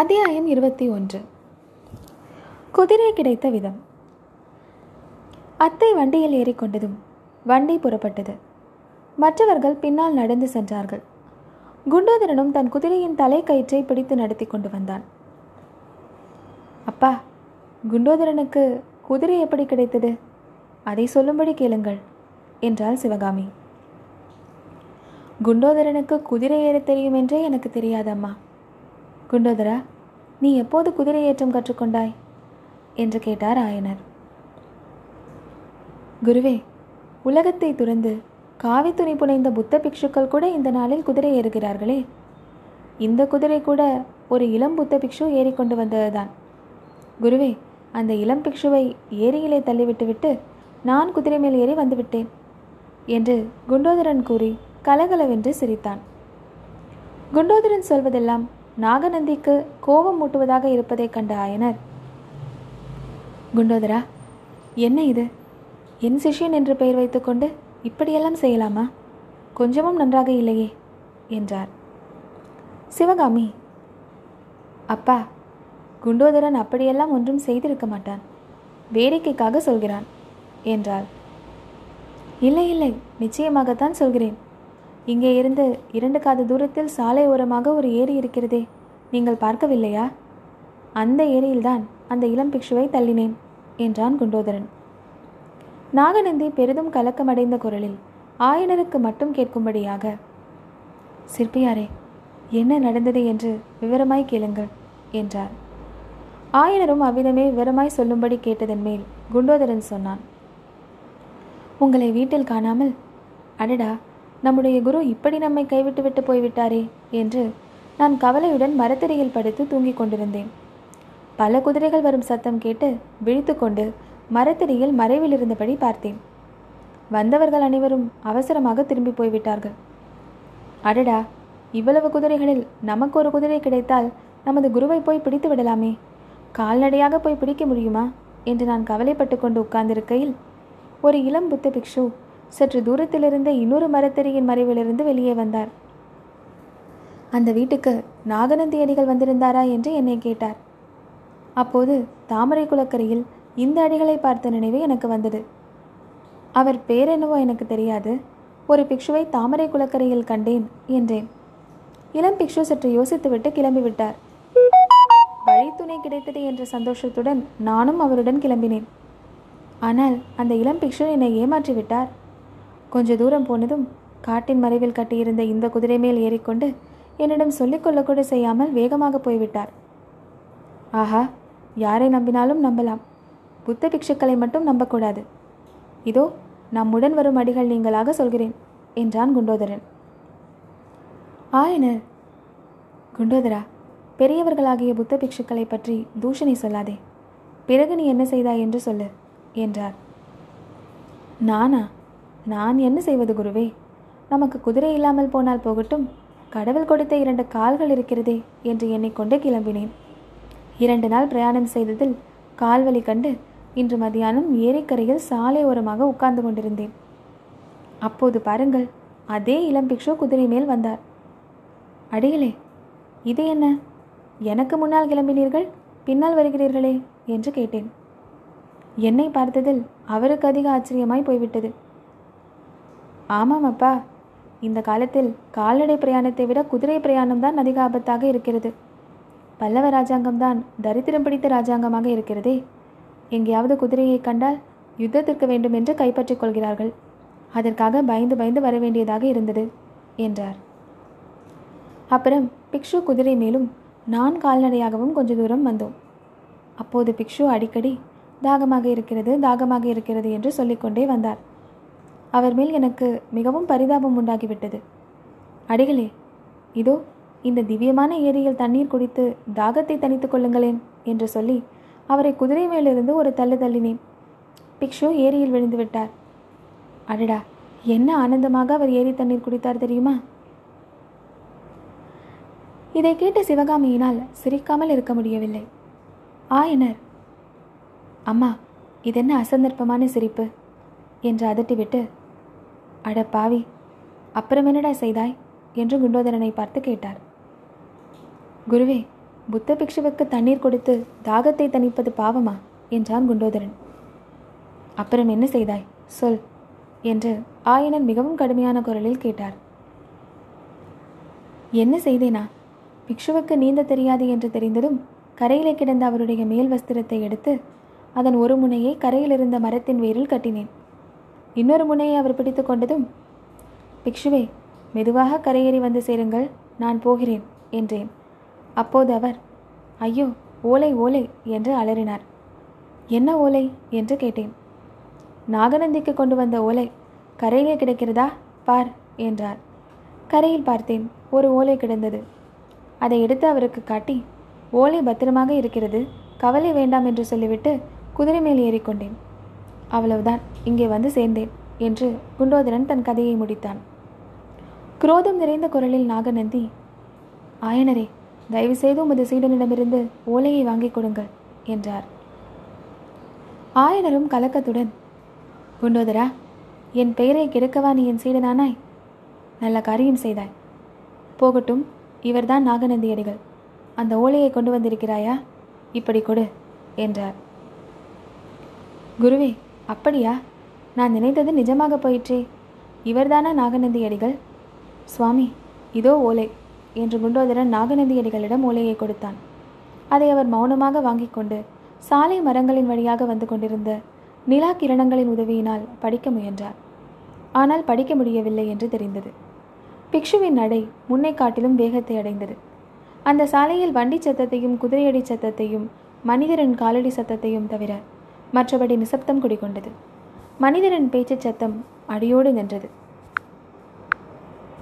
அத்தியாயம் இருபத்தி ஒன்று. குதிரை கிடைத்த விதம். அத்தை வண்டியில் ஏறிக்கொண்டதும் வண்டி புறப்பட்டது. மற்றவர்கள் பின்னால் நடந்து சென்றார்கள். குண்டோதரனும் தன் குதிரையின் தலை கயிற்றை பிடித்து நடத்தி கொண்டு வந்தான். அப்பா குண்டோதரனுக்கு குதிரை எப்படி கிடைத்தது? அதை சொல்லும்படி கேளுங்கள் என்றாள் சிவகாமி. குண்டோதரனுக்கு குதிரை ஏற தெரியும் என்றே எனக்கு தெரியாதம்மா. குண்டோதரா நீ எப்போது குதிரை ஏற்றம் கற்றுக்கொண்டாய்? என்று கேட்டார் ஆயனர். குருவே உலகத்தை துறந்து காவி துணி புனைந்த புத்த பிக்ஷுக்கள் கூட இந்த நாளில் குதிரை ஏறுகிறார்களே. இந்த குதிரை கூட ஒரு இளம் புத்த பிக்ஷு ஏறிக்கொண்டு வந்ததுதான். குருவே அந்த இளம் பிக்ஷுவை ஏரியிலே தள்ளிவிட்டுவிட்டு நான் குதிரை மேல் ஏறி வந்துவிட்டேன் என்று குண்டோதரன் கூறி கலகலவென்று சிரித்தான். குண்டோதரன் சொல்வதெல்லாம் நாகநந்திக்கு கோபம் மூட்டுவதாக இருப்பதை கண்ட ஆயனர் குண்டோதரா என்ன இது? என் சிஷ்யன் என்று பெயர் வைத்துக்கொண்டு இப்படியெல்லாம் செய்யலாமா? கொஞ்சமும் நன்றாக இல்லையே என்றார். சிவகாமி அப்பா குண்டோதரன் அப்படியெல்லாம் ஒன்றும் செய்திருக்க மாட்டான். வேடிக்கைக்காக சொல்கிறான் என்றாள். இல்லை இல்லை நிச்சயமாகத்தான் சொல்கிறேன். இங்கே இருந்து இரண்டு காத தூரத்தில் சாலை ஓரமாக ஒரு ஏரி இருக்கிறதே. நீங்கள் பார்க்கவில்லையா? அந்த ஏரியில்தான் அந்த இளம் பிக்ஷுவை தள்ளினேன் என்றான் குண்டோதரன். நாகநந்தி பெரிதும் கலக்கமடைந்த குரலில் ஆயனருக்கு மட்டும் கேட்கும்படியாக சிற்பியாரே என்ன நடந்தது என்று விவரமாய் கேளுங்கள் என்றார். ஆயனரும் அவ்விதமே விவரமாய் சொல்லும்படி கேட்டதன் மேல் குண்டோதரன் சொன்னான் உங்களை வீட்டில் காணாமல் அடடா நம்முடைய குரு இப்படி நம்மை கைவிட்டு விட்டு போய்விட்டாரே என்று நான் கவலையுடன் மரத்தடியில் படுத்து தூங்கிக் கொண்டிருந்தேன். பல குதிரைகள் வரும் சத்தம் கேட்டு விழித்து கொண்டு மரத்தடியில் மறைவில் இருந்தபடி பார்த்தேன். வந்தவர்கள் அனைவரும் அவசரமாக திரும்பி போய்விட்டார்கள். அடடா இவ்வளவு குதிரைகளில் நமக்கு ஒரு குதிரை கிடைத்தால் நமது குருவை போய் பிடித்து விடலாமே? கால்நடையாக போய் பிடிக்க முடியுமா? என்று நான் கவலைப்பட்டு கொண்டு உட்கார்ந்திருக்கையில் ஒரு இளம் புத்த பிக்ஷு சற்று தூரத்திலிருந்த இன்னொரு மரத்தறியின் மறைவிலிருந்து வெளியே வந்தார். அந்த வீட்டுக்கு நாகநந்தி அடிகள் வந்திருந்தாரா என்று என்னை கேட்டார். அப்போது தாமரை குளக்கரையில் இந்த அடிகளை பார்த்த நினைவு எனக்கு வந்தது. அவர் பேரென்னவோ எனக்கு தெரியாது. ஒரு பிக்ஷுவை தாமரை குளக்கரையில் கண்டேன் என்றேன். இளம் பிக்ஷு சற்று யோசித்துவிட்டு கிளம்பிவிட்டார். வழித்துணை கிடைத்தது என்ற சந்தோஷத்துடன் நானும் அவருடன் கிளம்பினேன். ஆனால் அந்த இளம் பிக்ஷு என்னை ஏமாற்றிவிட்டார். கொஞ்ச தூரம் போனதும் காட்டின் மறைவில் கட்டியிருந்த இந்த குதிரை மேல் ஏறிக்கொண்டு என்னிடம் சொல்லிக்கொள்ளக்கூட செய்யாமல் வேகமாக போய்விட்டார். ஆஹா யாரை நம்பினாலும் நம்பலாம். புத்த பிக்ஷுக்களை மட்டும் நம்பக்கூடாது. இதோ நம்முடன் வரும் அடிகள் நீங்களாக சொல்கிறேன் என்றான் குண்டோதரன். ஆயனர் குண்டோதரா பெரியவர்களாகிய புத்த பிக்ஷுக்களை பற்றி தூஷணை சொல்லாதே. பிறகு நீ என்ன செய்தாய் என்று சொல்லு என்றார். நானா? நான் என்ன செய்வது குருவே? நமக்கு குதிரை இல்லாமல் போனால் போகட்டும். கடவுள் கொடுத்த இரண்டு கால்கள் இருக்கிறதே என்று எண்ணிக்கொண்டு கிளம்பினேன். இரண்டு நாள் பிரயாணம் செய்ததில் கால்வலி கண்டு இன்று மதியானம் ஏரிக்கரையில் சாலை ஓரமாக உட்கார்ந்து கொண்டிருந்தேன். அப்போது பாருங்கள் அதே இளம் பிக்ஷு குதிரை மேல் வந்தார். அடிகளே இது என்ன? எனக்கு முன்னால் கிளம்பினீர்கள் பின்னால் வருகிறீர்களே? என்று கேட்டேன். என்னை பார்த்ததில் அவருக்கு அதிக ஆச்சரியமாய் போய்விட்டது. ஆமாம் அப்பா இந்த காலத்தில் கால்நடை பிரயாணத்தை விட குதிரை பிரயாணம் தான் அதிக ஆபத்தாக இருக்கிறது. பல்லவ ராஜாங்கம் தான் தரித்திரம் பிடித்த ராஜாங்கமாக இருக்கிறதே. எங்கேயாவது குதிரையை கண்டால் யுத்தத்திற்கு வேண்டும் என்று கைப்பற்றிக் கொள்கிறார்கள். அதற்காக பயந்து பயந்து வர வேண்டியதாக இருந்தது என்றார். அப்புறம் பிக்ஷு குதிரை மேலும் நான் கால்நடையாகவும் கொஞ்ச தூரம் வந்தோம். அப்போது பிக்ஷு அடிக்கடி தாகமாக இருக்கிறது தாகமாக இருக்கிறது என்று சொல்லிக்கொண்டே வந்தார். அவர் மேல் எனக்கு மிகவும் பரிதாபம் உண்டாகிவிட்டது. அடிகளே இதோ இந்த திவ்யமான ஏரியில் தண்ணீர் குடித்து தாகத்தை தணித்துக் கொள்ளுங்களேன் என்று சொல்லி அவரை குதிரை மேலிருந்து ஒரு தள்ளு தள்ளினேன். பிக்ஷு ஏரியில் விழுந்து விட்டார். அடடா என்ன ஆனந்தமாக அவர் ஏரி தண்ணீர் குடித்தார் தெரியுமா? இதை கேட்ட சிவகாமியினால் சிரிக்காமல் இருக்க முடியவில்லை. ஆயனர் அம்மா இதென்ன அசந்தர்ப்பமான சிரிப்பு? என்று அதட்டிவிட்டு அட பாவி அப்புறம் என்னடா செய்தாய்? என்று குண்டோதரனை பார்த்து கேட்டார். குருவே புத்த பிக்ஷுவுக்கு தண்ணீர் கொடுத்து தாகத்தை தணிப்பது பாவமா? என்றான் குண்டோதரன். அப்புறம் என்ன செய்தாய்? சொல் என்று ஆயனன் மிகவும் கடுமையான குரலில் கேட்டார். என்ன செய்தேனா? பிக்ஷுவுக்கு நீந்த தெரியாது என்று தெரிந்ததும் கரையிலே கிடந்த அவருடைய மேல் வஸ்திரத்தை எடுத்து அதன் ஒரு முனையை கரையிலிருந்த மரத்தின் வேரில் கட்டினேன். இன்னொரு முனையை அவர் பிடித்து கொண்டதும் பிக்ஷுவே மெதுவாக கரையேறி வந்து சேருங்கள் நான் போகிறேன் என்றேன். அப்போது அவர் ஐயோ ஓலை ஓலை என்று அலறினார். என்ன ஓலை? என்று கேட்டேன். நாகநந்திக்கு கொண்டு வந்த ஓலை கரையிலே கிடக்கிறதா? பார் என்றார். கரையில் பார்த்தேன் ஒரு ஓலை கிடந்தது. அதை எடுத்து அவருக்கு காட்டி ஓலை பத்திரமாக இருக்கிறது கவலை வேண்டாம் என்று சொல்லிவிட்டு குதிரை மேல் ஏறிக்கொண்டேன். அவ்வளவுதான் இங்கே வந்து சேர்ந்தேன் என்று குண்டோதரன் தன் கதையை முடித்தான். குரோதம் நிறைந்த குரலில் நாகநந்தி ஆயனரே தயவுசெய்து உமது சீடனிடமிருந்து ஓலையை வாங்கிக் கொடுங்கள் என்றார். ஆயனரும் கலக்கத்துடன் குண்டோதரா என் பெயரை கெடுக்கவா நீ என் சீடனானாய்? நல்ல காரியம் செய்தாய். போகட்டும் இவர்தான் நாகநந்தியடிகள். அந்த ஓலையை கொண்டு வந்திருக்கிறாயா? இப்படி கொடு என்றார். குருவே அப்படியா? நான் நினைத்தது நிஜமாக போயிற்றே. இவர்தானா நாகநந்தி அடிகள் சுவாமி இதோ ஓலை என்று குண்டோதரன் நாகநந்தியடிகளிடம் ஓலையை கொடுத்தான். அதை அவர் மௌனமாக வாங்கிக் கொண்டு சாலை மரங்களின் வழியாக வந்து கொண்டிருந்த நிலா கிரணங்களின் உதவியினால் படிக்க முயன்றார். ஆனால் படிக்க முடியவில்லை என்று தெரிந்தது. பிக்ஷுவின் நடை முன்னை காட்டிலும் வேகத்தை அடைந்தது. அந்த சாலையில் வண்டி சத்தத்தையும் குதிரையடி சத்தத்தையும் மனிதரின் காலடி சத்தத்தையும் தவிர மற்றபடி நிசப்தம் குடிகொண்டது. மனிதரின் பேச்சு சத்தம் அடியோடு நின்றது.